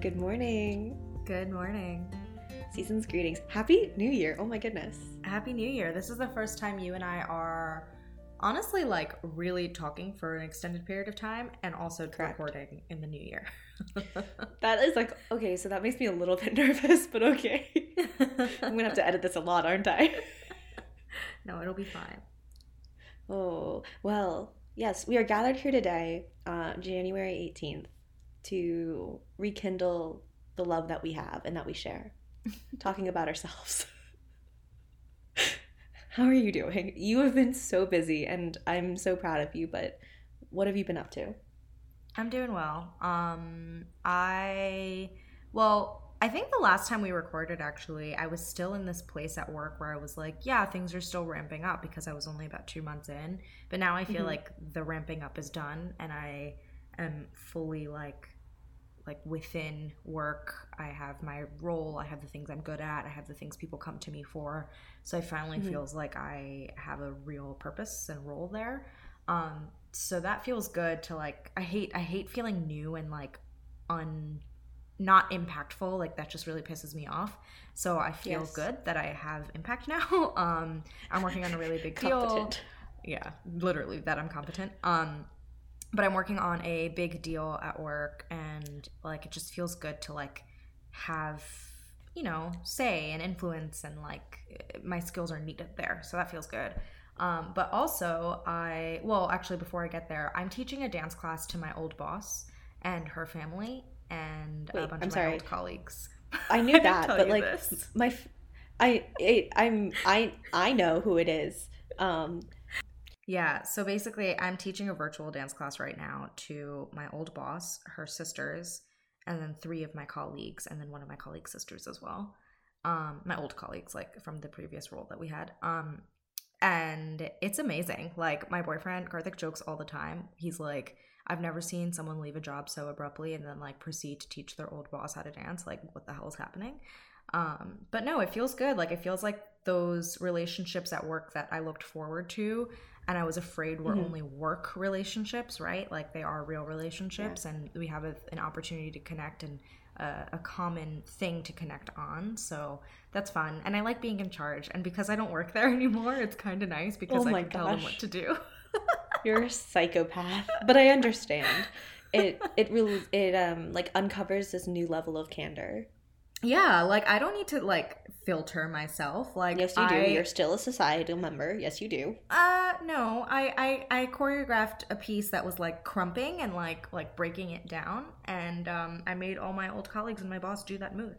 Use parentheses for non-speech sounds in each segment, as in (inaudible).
Good morning. Good morning. Season's greetings. Happy New Year. Oh my goodness. Happy New Year. This is the first time you and I are honestly like really talking for an extended period of time and also Correct. recording in the new year. (laughs) That is like, okay, so that makes me a little bit (laughs) nervous, but okay. (laughs) I'm gonna have to edit this a lot, aren't I? no, it'll be fine. Oh, well, yes, we are gathered here today, uh, January 18th, to rekindle the love that we have and that we share, (laughs) talking about ourselves. (laughs) How are you doing? You have been so busy, and I'm so proud of you, but what have you been up to? I'm doing well. Um I well, I think the last time we recorded actually, I was still in this place at work where I was like, yeah, things are still ramping up because I was only about 2 months in. But now I feel Mhm. like the ramping up is done and I am fully like like within work. I have my role, I have the things I'm good at, I have the things people come to me for. So I finally Mhm. feels like I have a real purpose and role there. Um so that feels good to like I hate I hate feeling new and like un not impactful like that just really pisses me off so i feel Yes. good that i have impact now (laughs) um i'm working on a really big (laughs) deal yeah literally that i'm competent um but i'm working on a big deal at work and like it just feels good to like have you know say and influence and like my skills are needed there so that feels good um, but also i well actually before i get there i'm teaching a dance class to my old boss and her family and a bunch I'm of sorry. my old colleagues I (laughs) knew didn't that, but like this. my, f- I, I, I'm, I, I know who it is. Um, Yeah, so basically, I'm teaching a virtual dance class right now to my old boss, her sisters, and then three of my colleagues, and then one of my colleagues' sisters as well. Um, my old colleagues, like from the previous role that we had. Um, and it's amazing. Like my boyfriend Karthik jokes all the time. He's like, I've never seen someone leave a job so abruptly and then like proceed to teach their old boss how to dance. Like, what the hell is happening? Um, but no, it feels good. Like it feels like those relationships at work that I looked forward to and I was afraid were Mhm. only work relationships, right? Like they are real relationships, and we have a, an opportunity to connect and uh, a common thing to connect on. So that's fun, and I like being in charge. And because I don't work (laughs) there anymore, it's kind of nice because Oh I can tell them what to do. (laughs) you're a psychopath, but I understand. It, it really, it um like uncovers this new level of candor. Yeah, like I don't need to like filter myself. Like Yes, you do. I, You're still a societal member. Yes, you do. Uh no, I, I I choreographed a piece that was like crumping and like like breaking it down, and um, I made all my old colleagues and my boss do that move.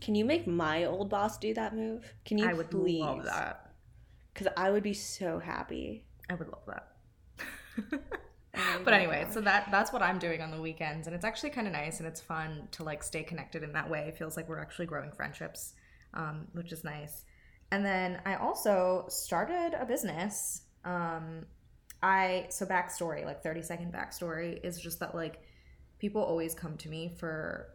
Can you make my old boss do that move? Can you I would please? love that. Because I would be so happy. I would love that. (laughs) Oh but anyway, gosh. so that that's what I'm doing on the weekends, and it's actually kind of nice and it's fun to like stay connected in that way. It feels like we're actually growing friendships, um, which is nice. And then I also started a business. Um, I so backstory, like 30 second backstory, is just that like people always come to me for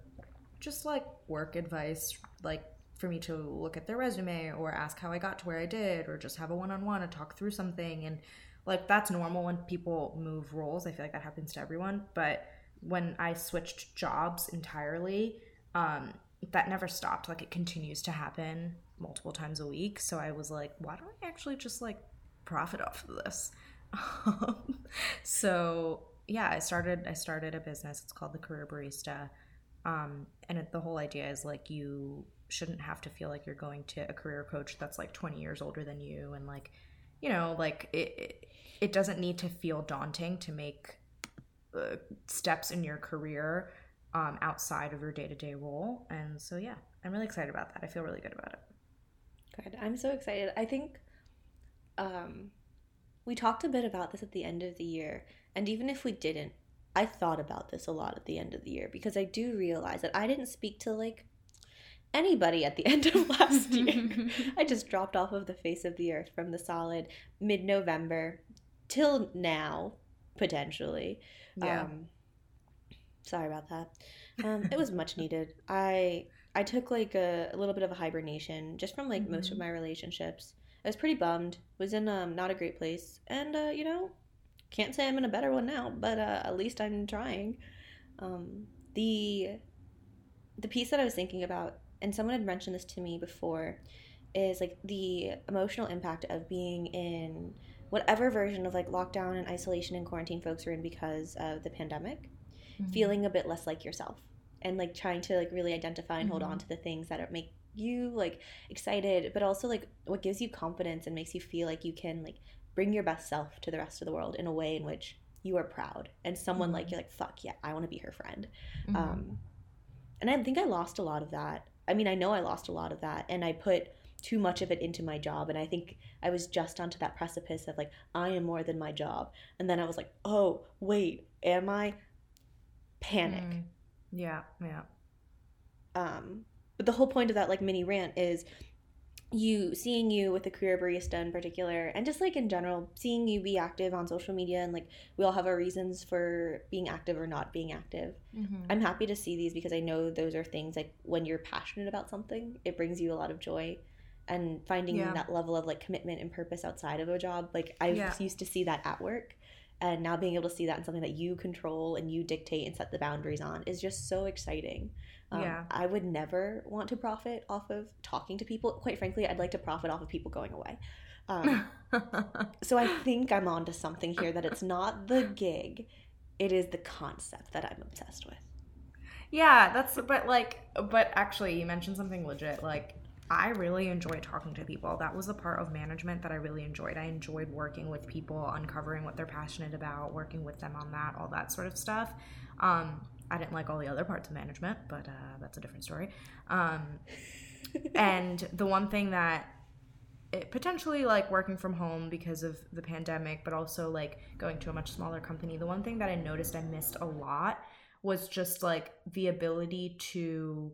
just like work advice, like for me to look at their resume or ask how I got to where I did, or just have a one on one and talk through something. And like that's normal when people move roles. I feel like that happens to everyone. But when I switched jobs entirely, um, that never stopped. Like it continues to happen multiple times a week. So I was like, why don't I actually just like profit off of this? (laughs) so yeah, I started I started a business. It's called the Career Barista. Um, and it, the whole idea is like you shouldn't have to feel like you're going to a career coach that's like 20 years older than you and like you know like it it, it doesn't need to feel daunting to make uh, steps in your career um, outside of your day-to-day role and so yeah i'm really excited about that i feel really good about it Good. I'm so excited. I think um, we talked a bit about this at the end of the year, and even if we didn't, I thought about this a lot at the end of the year because I do realize that I didn't speak to like anybody at the (laughs) end of last year. (laughs) I just dropped off of the face of the earth from the solid mid November till now, potentially. yeah Um, sorry about that. Um, it was much needed. I I took like a, a little bit of a hibernation just from like most of Mhm. my relationships. I was pretty bummed. Was in um not a great place, and uh, you know, can't say I'm in a better one now, but uh, at least I'm trying. Um, the the piece that I was thinking about, and someone had mentioned this to me before, is like the emotional impact of being in whatever version of like lockdown and isolation and quarantine folks are in because of the pandemic, mm-hmm. feeling a bit less like yourself and like trying to like really identify and mm-hmm. hold on to the things that make you like excited, but also like what gives you confidence and makes you feel like you can like bring your best self to the rest of the world in a way in which you are proud and someone mm-hmm. like you're like fuck yeah i want to be her friend mm-hmm. um and i think i lost a lot of that i mean i know i lost a lot of that and i put too much of it into my job and i think i was just onto that precipice of like i am more than my job. And then i was like oh wait am i? Panic. Mm. yeah yeah. Um but the whole point of that like mini rant is you seeing you with the career barista in particular and just like in general seeing you be active on social media and like we all have our reasons for being active or not being active. Mm-hmm. i'm happy to see these because i know those are things like when you're passionate about something it brings you a lot of joy and finding yeah. that level of like commitment and purpose outside of a job like i yeah. used to see that at work and now being able to see that in something that you control and you dictate and set the boundaries on is just so exciting um, yeah. I would never want to profit off of talking to people. Quite frankly, I'd like to profit off of people going away. Um, (laughs) so I think I'm onto something here that it's not the gig, it is the concept that I'm obsessed with. Yeah, that's, but like, but actually, you mentioned something legit. Like, I really enjoy talking to people. That was the part of management that I really enjoyed. I enjoyed working with people, uncovering what they're passionate about, working with them on that, all that sort of stuff. Um, I didn't like all the other parts of management, but uh, that's a different story. Um, (laughs) and the one thing that it potentially like working from home because of the pandemic, but also like going to a much smaller company, the one thing that I noticed I missed a lot was just like the ability to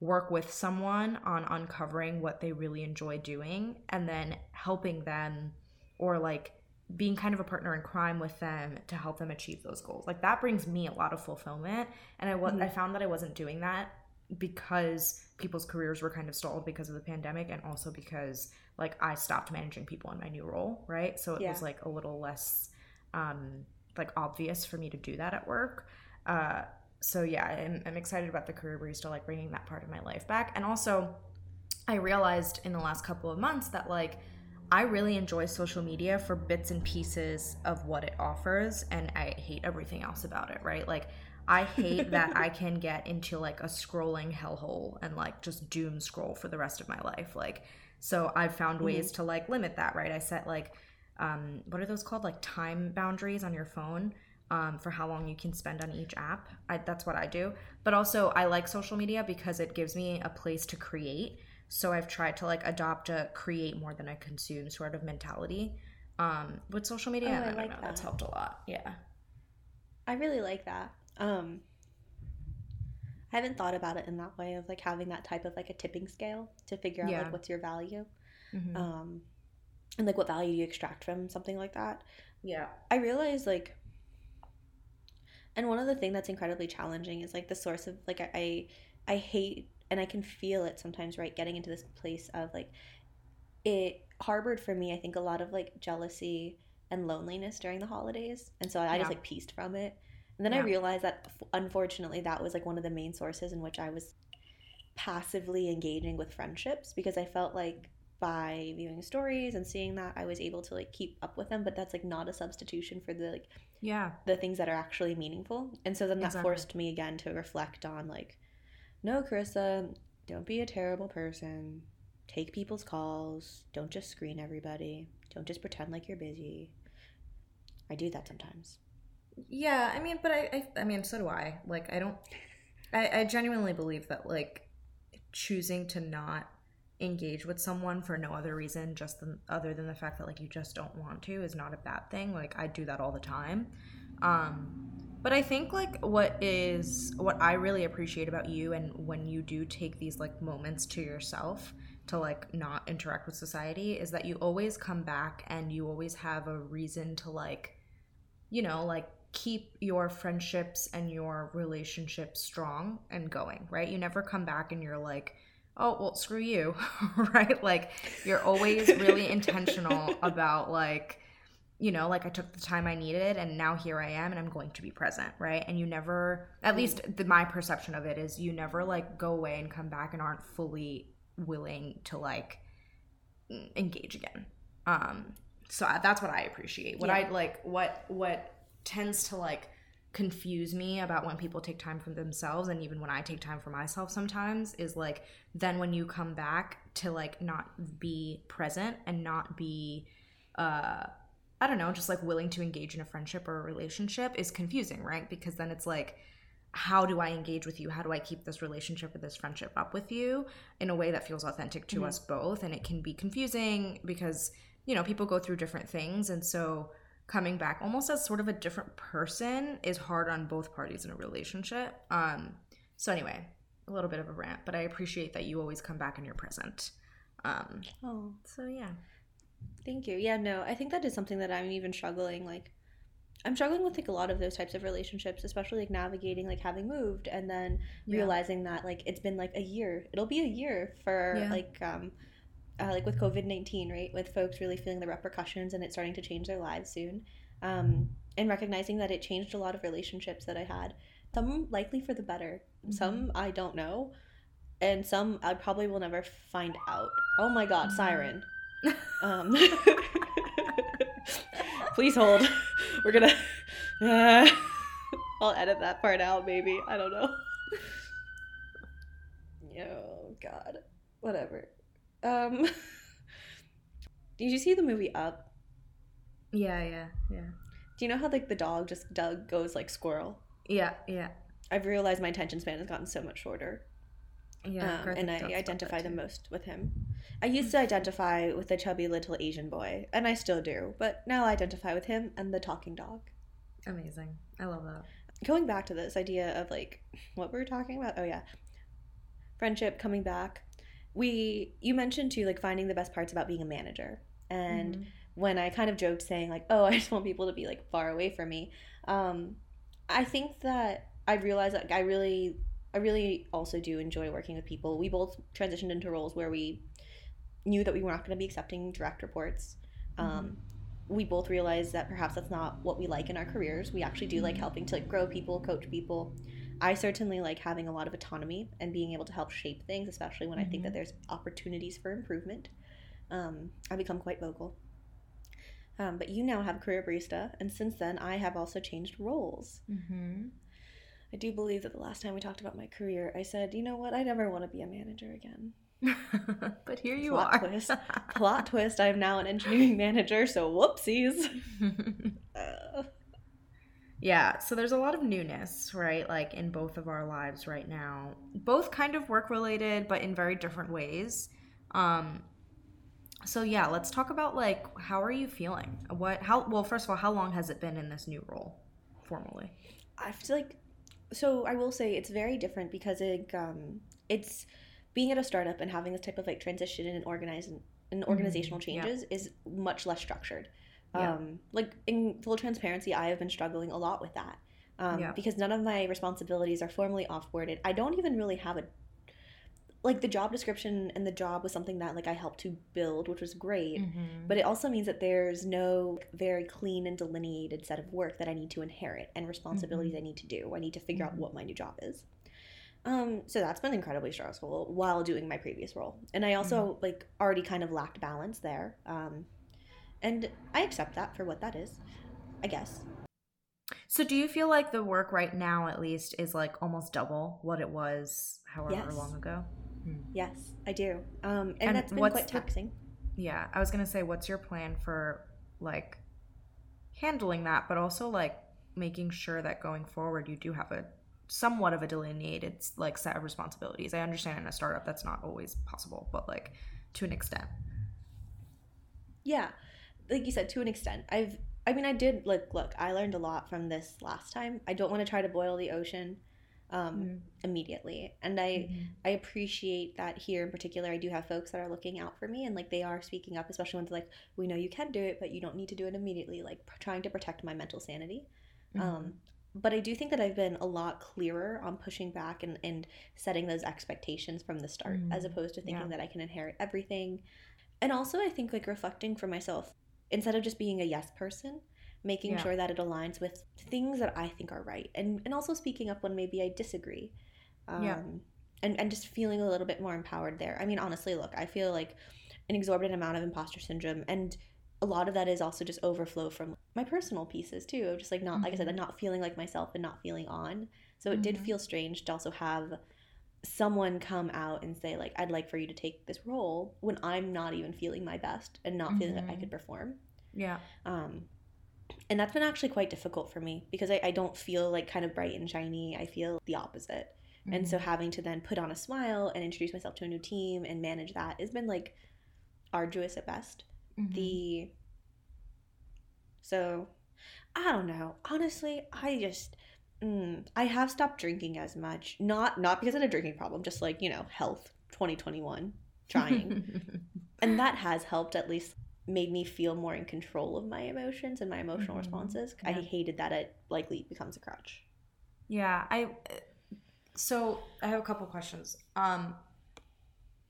work with someone on uncovering what they really enjoy doing and then helping them or like being kind of a partner in crime with them to help them achieve those goals. Like that brings me a lot of fulfillment. And I was mm-hmm. I found that I wasn't doing that because people's careers were kind of stalled because of the pandemic and also because like I stopped managing people in my new role, right? So it yeah. was like a little less um like obvious for me to do that at work. Uh so yeah, I'm, I'm excited about the career barista like bringing that part of my life back. And also I realized in the last couple of months that like I really enjoy social media for bits and pieces of what it offers, and I hate everything else about it, right? Like, I hate that I (laughs) can get into like a scrolling hellhole and like just doom scroll for the rest of my life. Like, so I've found ways mm-hmm. to like limit that, right? I set like, um, what are those called? Like time boundaries on your phone. Um, for how long you can spend on each app. I, that's what I do. But also, I like social media because it gives me a place to create so I've tried to like adopt a create more than I consume sort of mentality um, with social media. Oh, I, I like know, that. That's helped a lot. Yeah. I really like that. Um, I haven't thought about it in that way of like having that type of like a tipping scale to figure out yeah. like what's your value. Mm-hmm. Um, and like what value you extract from something like that. Yeah. I realize like and one of the things that's incredibly challenging is like the source of like I I, I hate and I can feel it sometimes, right? Getting into this place of like, it harbored for me, I think, a lot of like jealousy and loneliness during the holidays. And so I yeah. just like pieced from it. And then yeah. I realized that unfortunately that was like one of the main sources in which I was passively engaging with friendships because I felt like by viewing stories and seeing that I was able to like keep up with them, but that's like not a substitution for the like yeah the things that are actually meaningful. And so then that exactly. forced me again to reflect on like no, Carissa, don't be a terrible person. Take people's calls. Don't just screen everybody. Don't just pretend like you're busy. I do that sometimes. Yeah, I mean, but I, I, I mean, so do I. Like, I don't, I, I genuinely believe that, like, choosing to not engage with someone for no other reason just than, other than the fact that, like, you just don't want to is not a bad thing. Like, I do that all the time. Um, but I think like what is what I really appreciate about you and when you do take these like moments to yourself to like not interact with society is that you always come back and you always have a reason to like you know like keep your friendships and your relationships strong and going, right? You never come back and you're like, oh, well, screw you, (laughs) right? Like, you're always really intentional (laughs) about, like, you know, like I took the time I needed and now here I am and I'm going to be present, right? And you never, at least the, my perception of it is you never like go away and come back and aren't fully willing to like engage again. Um, so I, that's what I appreciate. What Yeah. I like, what what tends to like confuse me about when people take time for themselves and even when I take time for myself sometimes is like then when you come back to like not be present and not be uh I don't know, just like willing to engage in a friendship or a relationship is confusing, right? Because then it's like how do I engage with you? How do I keep this relationship or this friendship up with you in a way that feels authentic to us both? And it can be confusing because, you know, people go through different things. And so coming back almost as sort of a different person is hard on both parties in a relationship. Um, so, anyway, a little bit of a rant, but I appreciate that you always come back and you're present. Um, Oh, so, yeah. thank you. Yeah, no, I think that is something that I'm even struggling. Like, I'm struggling with like a lot of those types of relationships, especially like navigating like having moved and then Yeah. realizing that like it's been like a year. It'll be a year for Yeah. like um uh, like with COVID nineteen, right? With folks really feeling the repercussions and it starting to change their lives soon, um, and recognizing that it changed a lot of relationships that I had. Some likely for the better, some I don't know, and some I probably will never find out. Oh my God, siren! (laughs) Um, (laughs) please hold. (laughs) We're gonna. Uh, I'll edit that part out, maybe. I don't know. Oh God, whatever. Um, (laughs) did you see the movie Up? Yeah, yeah, yeah. Do you know how like the dog just Dug goes like squirrel? Yeah, yeah. I've realized my attention span has gotten so much shorter. Yeah, um, and I identify the most with him. I used to identify with the chubby little Asian boy, and I still do, but now I identify with him and the talking dog. Amazing. I love that. Going back to this idea of like what we were talking about. Oh yeah, friendship coming back. We you mentioned too like finding the best parts about being a manager, and Mhm. when I kind of joked saying like, "Oh, (laughs) I just want people to be like far away from me," um, I think that I realized that I really, I really also do enjoy working with people. We both transitioned into roles where we knew that we were not going to be accepting direct reports. Um, we both realized that perhaps that's not what we like in our careers. We actually do like helping to like grow people, coach people. I certainly like having a lot of autonomy and being able to help shape things, especially when I think that there's opportunities for improvement. Um, I become quite vocal. Um, but you now have career barista, and since then, I have also changed roles. Mm-hmm. I do believe that the last time we talked about my career, I said, you know what, I never want to be a manager again. (laughs) but here you Plot are. twist. (laughs) Plot twist, I'm now an engineering manager, so whoopsies. (laughs) Yeah, so there's a lot of newness, right? Like in both of our lives right now. Both kind of work related, but in very different ways. Um so yeah, let's talk about like how are you feeling? What how well first of all, how long has it been in this new role formally? I feel like so I will say it's very different because it um it's being at a startup and having this type of like transition and organizing and organizational Mhm, yeah. changes is much less structured. Yeah. Um like in full transparency, I have been struggling a lot with that. Um, Yeah. because none of my responsibilities are formally offboarded. I don't even really have a like the job description and the job was something that like I helped to build, which was great. Mm-hmm. But it also means that there's no very clean and delineated set of work that I need to inherit and responsibilities I need to do. I need to figure Mhm. out what my new job is. Um, so that's been incredibly stressful while doing my previous role. And I also like already kind of lacked balance there. Um, and I accept that for what that is, I guess. So do you feel like the work right now at least is like almost double what it was however Yes. long ago? Yes, I do. Um, and, And that's been quite the- taxing. Yeah, I was gonna say, what's your plan for like handling that, but also like making sure that going forward you do have a somewhat of a delineated like set of responsibilities. I understand in a startup that's not always possible, but like to an extent. Yeah, like you said, to an extent. I've, I mean, I did like look. I learned a lot from this last time. I don't want to try to boil the ocean um, immediately, and I, I appreciate that here in particular. I do have folks that are looking out for me, and like they are speaking up, especially when they're like, "We know you can do it, but you don't need to do it immediately." Like pr- trying to protect my mental sanity. Mhm. Um, but I do think that I've been a lot clearer on pushing back and, and setting those expectations from the start, as opposed to thinking Yeah. that I can inherit everything. And also, I think like reflecting for myself, instead of just being a yes person, making Yeah. sure that it aligns with things that I think are right, and and also speaking up when maybe I disagree. Um, Yeah. And, and just feeling a little bit more empowered there. I mean, honestly, look, I feel like an exorbitant amount of imposter syndrome, and a lot of that is also just overflow from my personal pieces too, of just like not, like I said, Mhm. like not feeling like myself and not feeling on. So it did Mhm. feel strange to also have someone come out and say like I'd like for you to take this role when I'm not even feeling my best and not feeling that I could perform. Yeah. Um, and that's been actually quite difficult for me because I, I don't feel like kind of bright and shiny. I feel the opposite. And so Mhm. having to then put on a smile and introduce myself to a new team and manage that has been like arduous at best. Mhm. The so I don't know. Honestly, I just mm, I have stopped drinking as much. Not not because I had a drinking problem, just like, you know, health 2021 trying. (laughs) and that has helped at least made me feel more in control of my emotions and my emotional Mhm. responses. I hated that it likely becomes a crutch. Yeah, I so I have a couple questions. Um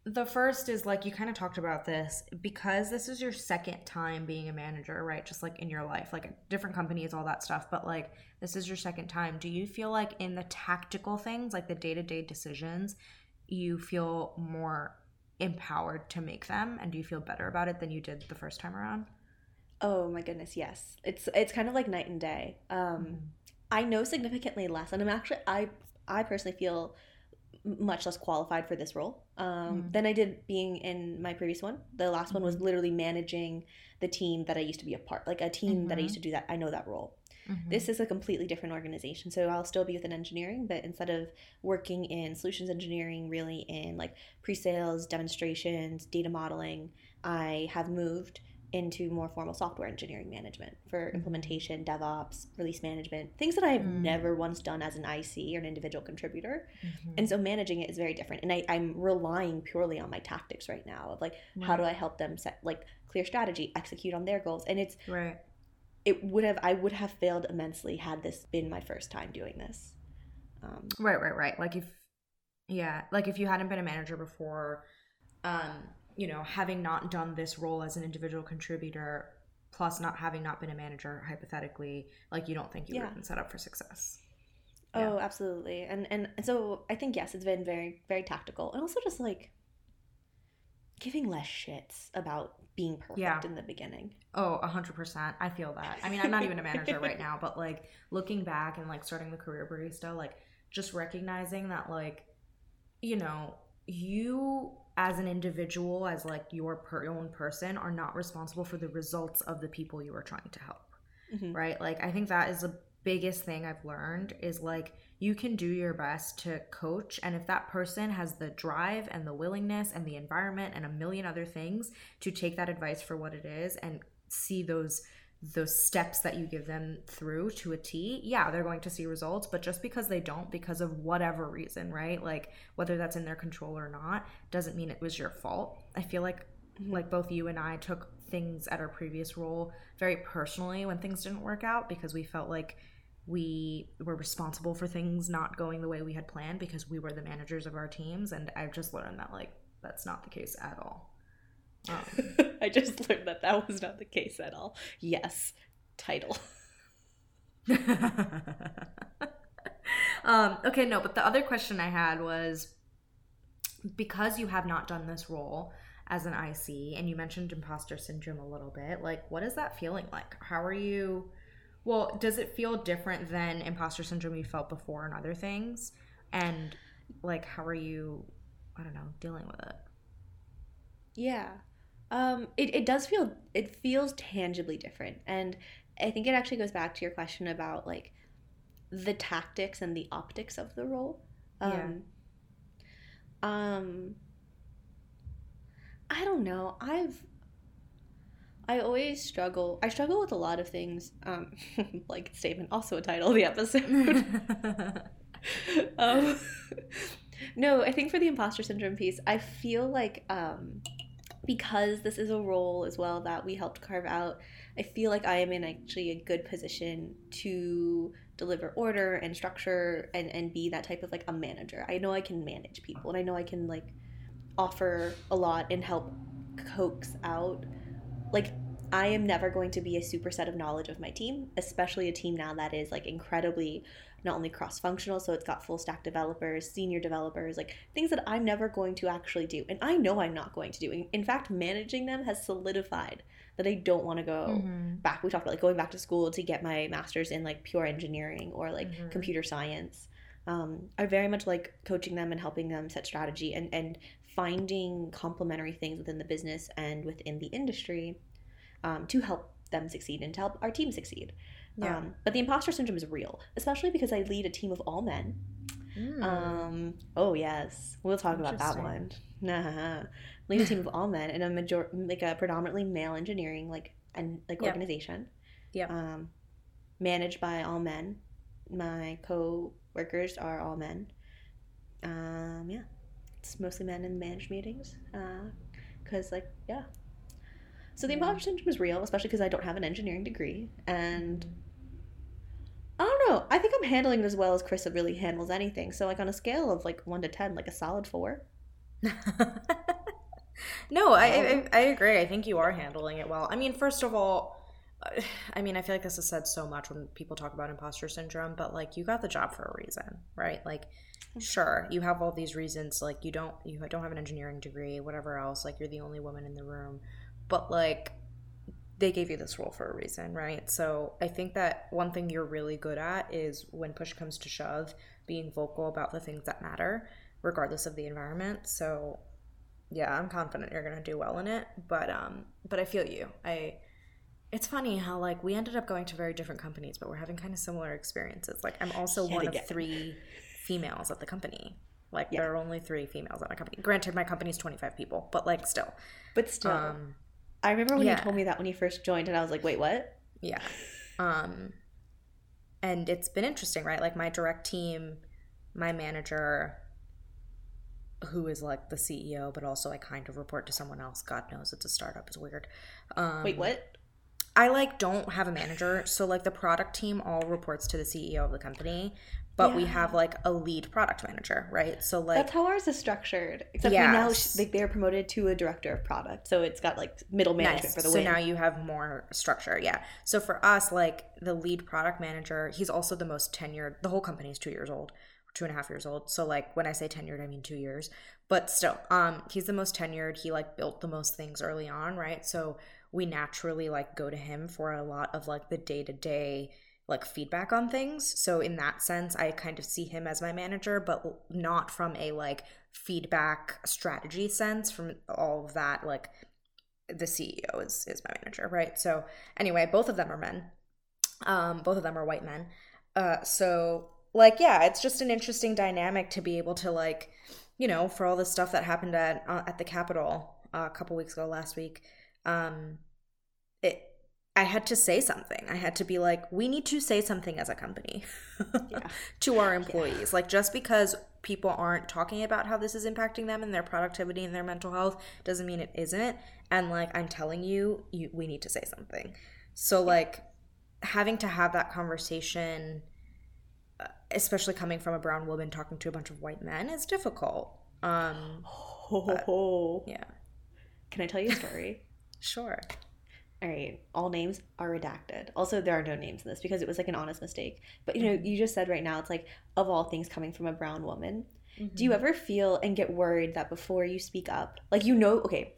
the first is like you kind of talked about this because this is your second time being a manager, right? Just like in your life, like different companies, all that stuff, but like this is your second time. Do you feel like in the tactical things, like the day-to-day decisions, you feel more empowered to make them and do you feel better about it than you did the first time around? Oh my goodness, yes. It's it's kind of like night and day. Um I know significantly less, and I'm actually I I personally feel much less qualified for this role um, Mm. than I did being in my previous one. The last one was literally managing the team that I used to be a part, like a team that I used to do that. I know that role. Mhm. This is a completely different organization, so I'll still be within engineering, but instead of working in solutions engineering, really in like pre-sales, demonstrations, data modeling, I have moved into more formal software engineering management for Mhm. implementation, DevOps, release management, things that I've Mm. never once done as an IC or an individual contributor. Mhm. And so managing it is very different. And I, I'm relying purely on my tactics right now of like, how do I help them set like clear strategy, execute on their goals? And it's, right. it would have, I would have failed immensely had this been my first time doing this. Um, Right, right, right. Like if yeah, like if you hadn't been a manager before, um, you know, having not done this role as an individual contributor, plus not having not been a manager, hypothetically, like you don't think you would Yeah. have been set up for success. Oh, absolutely. And, and so I think yes, it's been very very tactical, and also just like giving less shits about being perfect Yeah. in the beginning. Oh, a hundred percent. I feel that. I mean, I'm not even a manager right now, but like looking back and like starting the career barista, like just recognizing that like, you know, you as an individual, as like your per- own person, are not responsible for the results of the people you are trying to help. Mhm. right? Like I think that is the biggest thing I've learned is like you can do your best to coach and if that person has the drive and the willingness and the environment and a million other things to take that advice for what it is and see those those steps that you give them through to a T, yeah, they're going to see results, but just because they don't because of whatever reason, right? Like whether that's in their control or not, doesn't mean it was your fault. I feel like Mhm. like both you and I took things at our previous role very personally when things didn't work out because we felt like we were responsible for things not going the way we had planned because we were the managers of our teams and I've just learned that like that's not the case at all. Um, (laughs) I just learned that that was not the case at all. Yes, title. (laughs) um, okay, no, but the other question I had was because you have not done this role as an IC, and you mentioned imposter syndrome a little bit, like what is that feeling like? How are you? Well, does it feel different than imposter syndrome you felt before and other things? And like, how are you? I don't know, dealing with it. Yeah. Um, it, it does feel it feels tangibly different. And I think it actually goes back to your question about like the tactics and the optics of the role. Um, um I don't know. I've I always struggle. I struggle with a lot of things. Um, (laughs) like statement, also a title of the episode. (laughs) (laughs) um, no, I think for the imposter syndrome piece, I feel like um, because this is a role as well that we helped carve out, I feel like I am in actually a good position to deliver order and structure and, and be that type of like a manager. I know I can manage people and I know I can like offer a lot and help coax out like I am never going to be a superset of knowledge of my team, especially a team now that is like incredibly not only cross functional, so it's got full stack developers, senior developers, like things that I'm never going to actually do. And I know I'm not going to do. In fact, managing them has solidified that I don't want to go Mm-hmm. back. We talked about like going back to school to get my master's in like pure engineering or like Mhm. computer science. Um, I very much like coaching them and helping them set strategy and, and finding complementary things within the business and within the industry um, to help them succeed and to help our team succeed. Yeah. Um, but the imposter syndrome is real, especially because I lead a team of all men. Mm. Um, oh yes, we'll talk about that one. Nah, (laughs) lead a team of all men in a major, like a predominantly male engineering like and like Yep. organization. Yep. Um, managed by all men. My co-workers are all men. Um, yeah, it's mostly men in managed meetings. Uh, cause like yeah. So the imposter syndrome is real, especially because I don't have an engineering degree, and I don't know. I think I'm handling it as well as Chris really handles anything. So like on a scale of like one to ten, like a solid four. (laughs) no, I, I um, I agree. I think you are handling it well. I mean, first of all, (sighs) I mean, I feel like this is said so much when people talk about imposter syndrome, but like you got the job for a reason, right? Like, sure, you have all these reasons. Like you don't you don't have an engineering degree, whatever else. Like you're the only woman in the room, but like they gave you this role for a reason, right? So I think that one thing you're really good at is when push comes to shove, being vocal about the things that matter, regardless of the environment. So yeah, I'm confident you're gonna do well in it. But um, but I feel you. I. It's funny how like we ended up going to very different companies, but we're having kind of similar experiences. Like I'm also Yet one again. of three females at the company. Like Yeah. there are only three females at my company. Granted, my company's 25 people, but like still. But still, Um, I remember when yeah. you told me that when you first joined, and I was like, wait, what? Yeah. Um and it's been interesting, right? Like my direct team, my manager who is like the CEO but also I kind of report to someone else. God knows it's a startup. It's weird. Um Wait, what? I like don't have a manager, so like the product team all reports to the CEO of the company, but we have like a lead product manager, right? So like That's how ours is structured. Except we now Yes. like they're promoted to a director of product, so it's got like middle management Nice. for the so win. now you have more structure. Yeah. So for us, like the lead product manager, he's also the most tenured. The whole company is two years old, two and a half years old. So like when I say tenured, I mean two years. But still, um, he's the most tenured. He like built the most things early on, right? So we naturally like go to him for a lot of like the day to day like feedback on things. So in that sense, I kind of see him as my manager, but not from a like feedback strategy sense. From all of that, like the CEO is is my manager, right? So anyway, both of them are men. Um, both of them are white men. Uh, so like yeah, it's just an interesting dynamic to be able to like, you know, for all the stuff that happened at uh, at the Capitol uh, a couple weeks ago last week. Um, it I had to say something. I had to be like, we need to say something as a company (laughs) Yeah. to our employees. Like, just because people aren't talking about how this is impacting them and their productivity and their mental health doesn't mean it isn't. And like, I'm telling you, you we need to say something. So, like, having to have that conversation, uh, especially coming from a brown woman talking to a bunch of white men, is difficult. Um, ho, ho. yeah, Can I tell you a story? (laughs) sure. All right, all names are redacted. Also, there are no names in this because it was like an honest mistake. But you know, you just said right now it's like of all things coming from a brown woman. Do you ever feel and get worried that before you speak up, like you know, okay,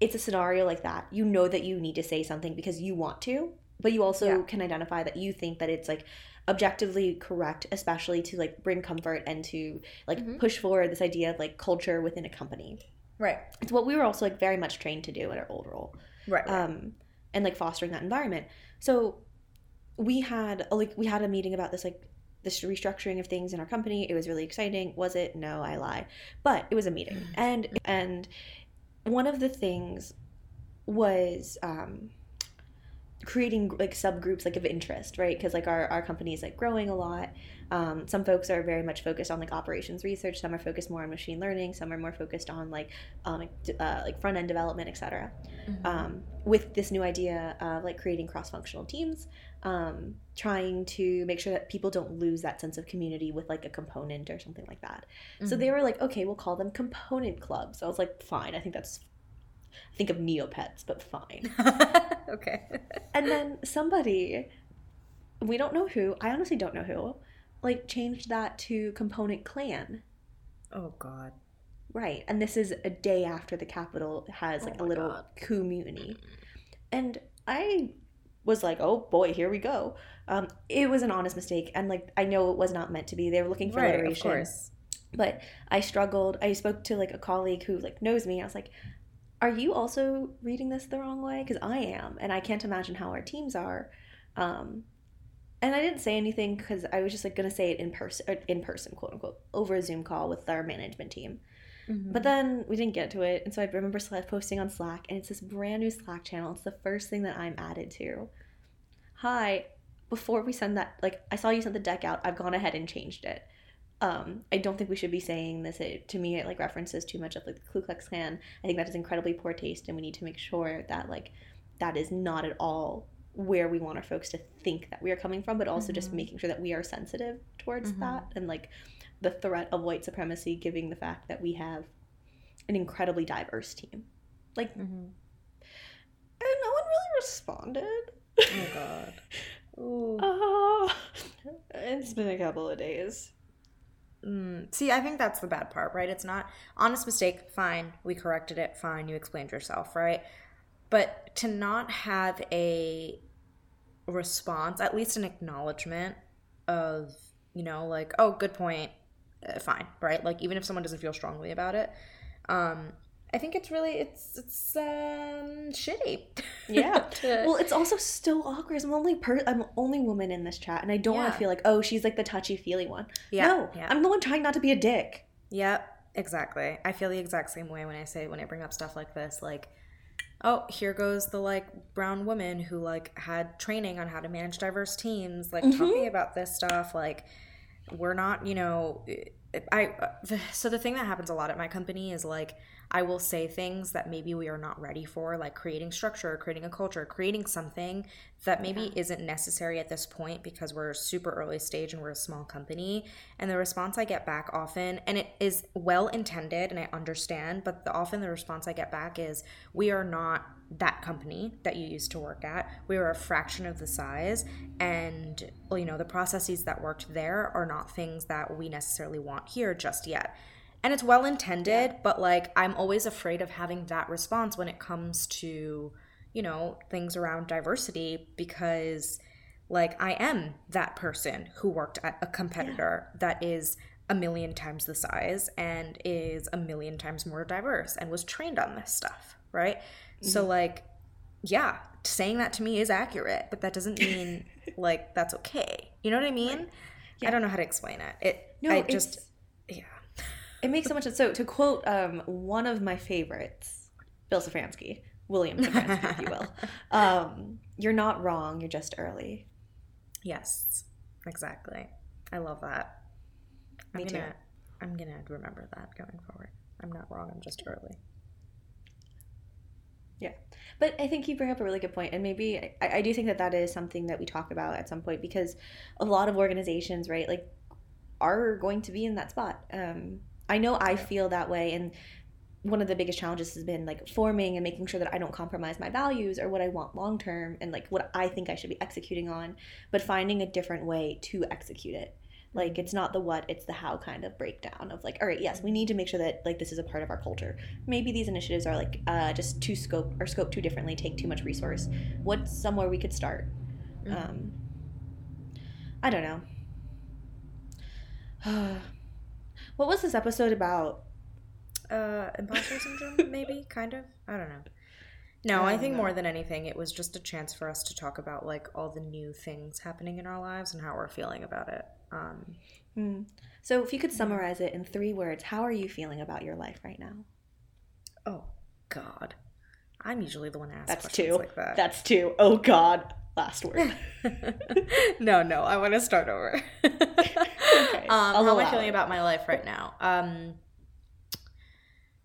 it's a scenario like that. You know that you need to say something because you want to, but you also Yeah. can identify that you think that it's like objectively correct, especially to like bring comfort and to like Mhm. push forward this idea of like culture within a company. Right, It's what we were also like very much trained to do in our old role right, right. um, and like fostering that environment. So we had like we had a meeting about this like this restructuring of things in our company. It was really exciting. Was it? No, I lie. But it was a meeting, and and one of the things was um, creating like subgroups like of interest, right? Because like our our company is like growing a lot. Um, some folks are very much focused on like operations research. Some are focused more on machine learning. Some are more focused on like um, like, uh, like front end development, etc Mhm. um, with this new idea of like creating cross-functional teams um, trying to make sure that people don't lose that sense of community with like a component or something like that so Mhm. they were like okay we'll call them component clubs i was like fine i think that's I think of Neopets, but fine. (laughs) okay. and then somebody, we don't know who, I honestly don't know who, like changed that to Component Clan. Oh God. Right. And this is a day after the Capitol has like Oh a little God. coup mutiny. And I was like, oh boy, here we go. Um, it was an honest mistake. And like, I know it was not meant to be. They were looking for Right, of course. But I struggled. I spoke to like a colleague who like knows me. I was like, are you also reading this the wrong way? Because I am. And I can't imagine how our teams are. Um, and I didn't say anything because I was just like going to say it in person, in person, quote unquote, over a Zoom call with our management team. Mm-hmm. But then we didn't get to it, and so I remember posting on Slack, and it's this brand new Slack channel. It's the first thing that I'm added to. Hi, before we send that, like I saw you sent the deck out. I've gone ahead and changed it. Um, I don't think we should be saying this. It, to me, it like references too much of like the Ku Klux Klan. I think that is incredibly poor taste, and we need to make sure that like that is not at all where we want our folks to think that we are coming from, but also just Mhm. making sure that we are sensitive towards Mhm. that and like the threat of white supremacy, giving the fact that we have an incredibly diverse team. Like, mm-hmm. and no one really responded. Oh God. (laughs) Ooh. Oh, it's been a couple of days. Mm, see, I think that's the bad part, right? It's not honest mistake. Fine, we corrected it. Fine, you explained yourself, right? But to not have a response, at least an acknowledgement of, you know, like, oh, good point, uh, fine, right? Like, even if someone doesn't feel strongly about it, um, I think it's really it's it's um shitty. (laughs) Yeah. To- Well, it's also so awkward. I'm only per- I'm only woman in this chat, and I don't want to feel like, oh, she's like the touchy feely one. yeah, no, yeah. I'm the one trying not to be a dick. Yep, exactly. I feel the exact same way when I say when I bring up stuff like this, like, oh, here goes the like brown woman who like had training on how to manage diverse teams, like Mhm. talking about this stuff. Like, we're not, you know, I. (sighs) So the thing that happens a lot at my company is like. I will say things that maybe we are not ready for, like creating structure, creating a culture, creating something that maybe Yeah. isn't necessary at this point because we're super early stage and we're a small company. And the response I get back often, and it is well intended and I understand, but the, often the response I get back is, we are not that company that you used to work at. We are a fraction of the size. And, well, you know, the processes that worked there are not things that we necessarily want here just yet. And it's well intended, but like I'm always afraid of having that response when it comes to, you know, things around diversity because like I am that person who worked at a competitor that is a million times the size and is a million times more diverse and was trained on this stuff, right? So mm-hmm. like yeah, saying that to me is accurate, but that doesn't mean (laughs) like that's okay. You know what I mean? Yeah. I don't know how to explain it. It No, I it's- just yeah. It makes so much sense. So to quote um, one of my favorites, Bill Safransky, William Safransky, if you will, (laughs) um, you're not wrong. You're just early. Yes, exactly. I love that. I'm Me too. gonna, I'm gonna remember that going forward. I'm not wrong. I'm just early. Yeah, but I think you bring up a really good point, and maybe I, I do think that that is something that we talk about at some point because a lot of organizations, right, like are going to be in that spot. Um, I know I feel that way, and one of the biggest challenges has been like forming and making sure that I don't compromise my values or what I want long term, and like what I think I should be executing on, but finding a different way to execute it. Like it's not the what, it's the how kind of breakdown of like, all right, yes, we need to make sure that like this is a part of our culture. Maybe these initiatives are like uh, just too scope or scope too differently, take too much resource. What's somewhere we could start? Mhm. Um, I don't know. (sighs) what was this episode about? Uh, imposter syndrome, (laughs) maybe, kind of. I don't know. No, I I think know. more than anything, it was just a chance for us to talk about like all the new things happening in our lives and how we're feeling about it. Um, Hmm. So, if you could summarize it in three words, how are you feeling about your life right now? oh God, I'm usually the one to ask That's questions two. like that. That's two. Oh God. Last word. (laughs) no, no, I want to start over. (laughs) Okay, um, how am I feeling about my life right now? Um,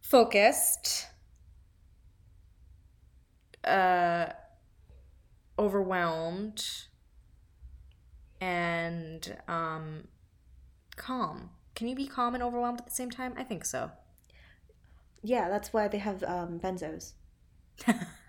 focused, uh, overwhelmed, and um, calm. Can you be calm and overwhelmed at the same time? I think so. Yeah, that's why they have um, benzos. (laughs)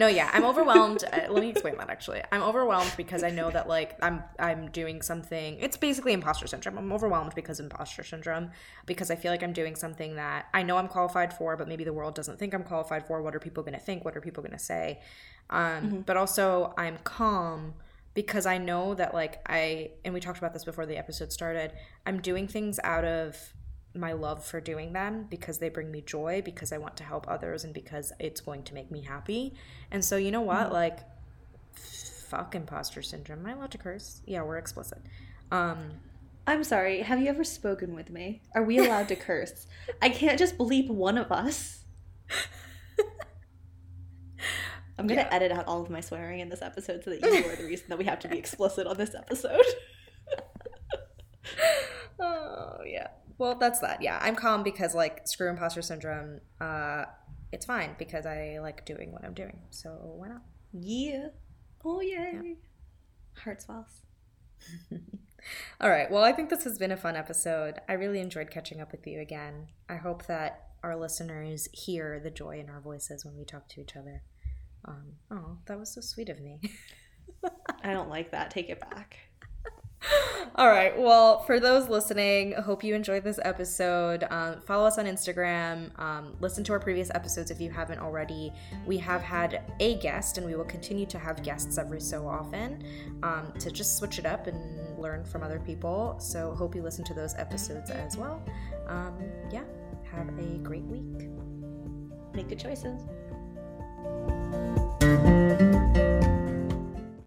no, yeah, I'm overwhelmed. Uh, let me explain that actually. I'm overwhelmed because I know that like I'm I'm doing something. It's basically imposter syndrome. I'm overwhelmed because imposter syndrome because I feel like I'm doing something that I know I'm qualified for, but maybe the world doesn't think I'm qualified for. What are people going to think? What are people going to say? Um, mm-hmm. But also, I'm calm because I know that like I and we talked about this before the episode started. I'm doing things out of my love for doing them because they bring me joy because I want to help others and because it's going to make me happy. And so you know what? Mm-hmm. Like fuck imposter syndrome. Am I allowed to curse? Yeah, we're explicit. Um I'm sorry. Have you ever spoken with me? Are we allowed to (laughs) curse? I can't just bleep one of us. (laughs) I'm gonna yeah. edit out all of my swearing in this episode so that you are the reason that we have to be (laughs) explicit on this episode. oh yeah well, that's that. Yeah, I'm calm because like screw imposter syndrome. Uh, it's fine because I like doing what I'm doing. So why not? Yeah. Oh yay. Yeah. Heart swells. (laughs) All right. Well, I think this has been a fun episode. I really enjoyed catching up with you again. I hope that our listeners hear the joy in our voices when we talk to each other. Um, oh, that was so sweet of me. (laughs) I don't like that. Take it back. All right. Well, for those listening, hope you enjoyed this episode. Um, follow us on Instagram. Um, listen to our previous episodes if you haven't already. We have had a guest, and we will continue to have guests every so often um, to just switch it up and learn from other people. So, hope you listen to those episodes as well. Um, yeah. Have a great week. Make good choices.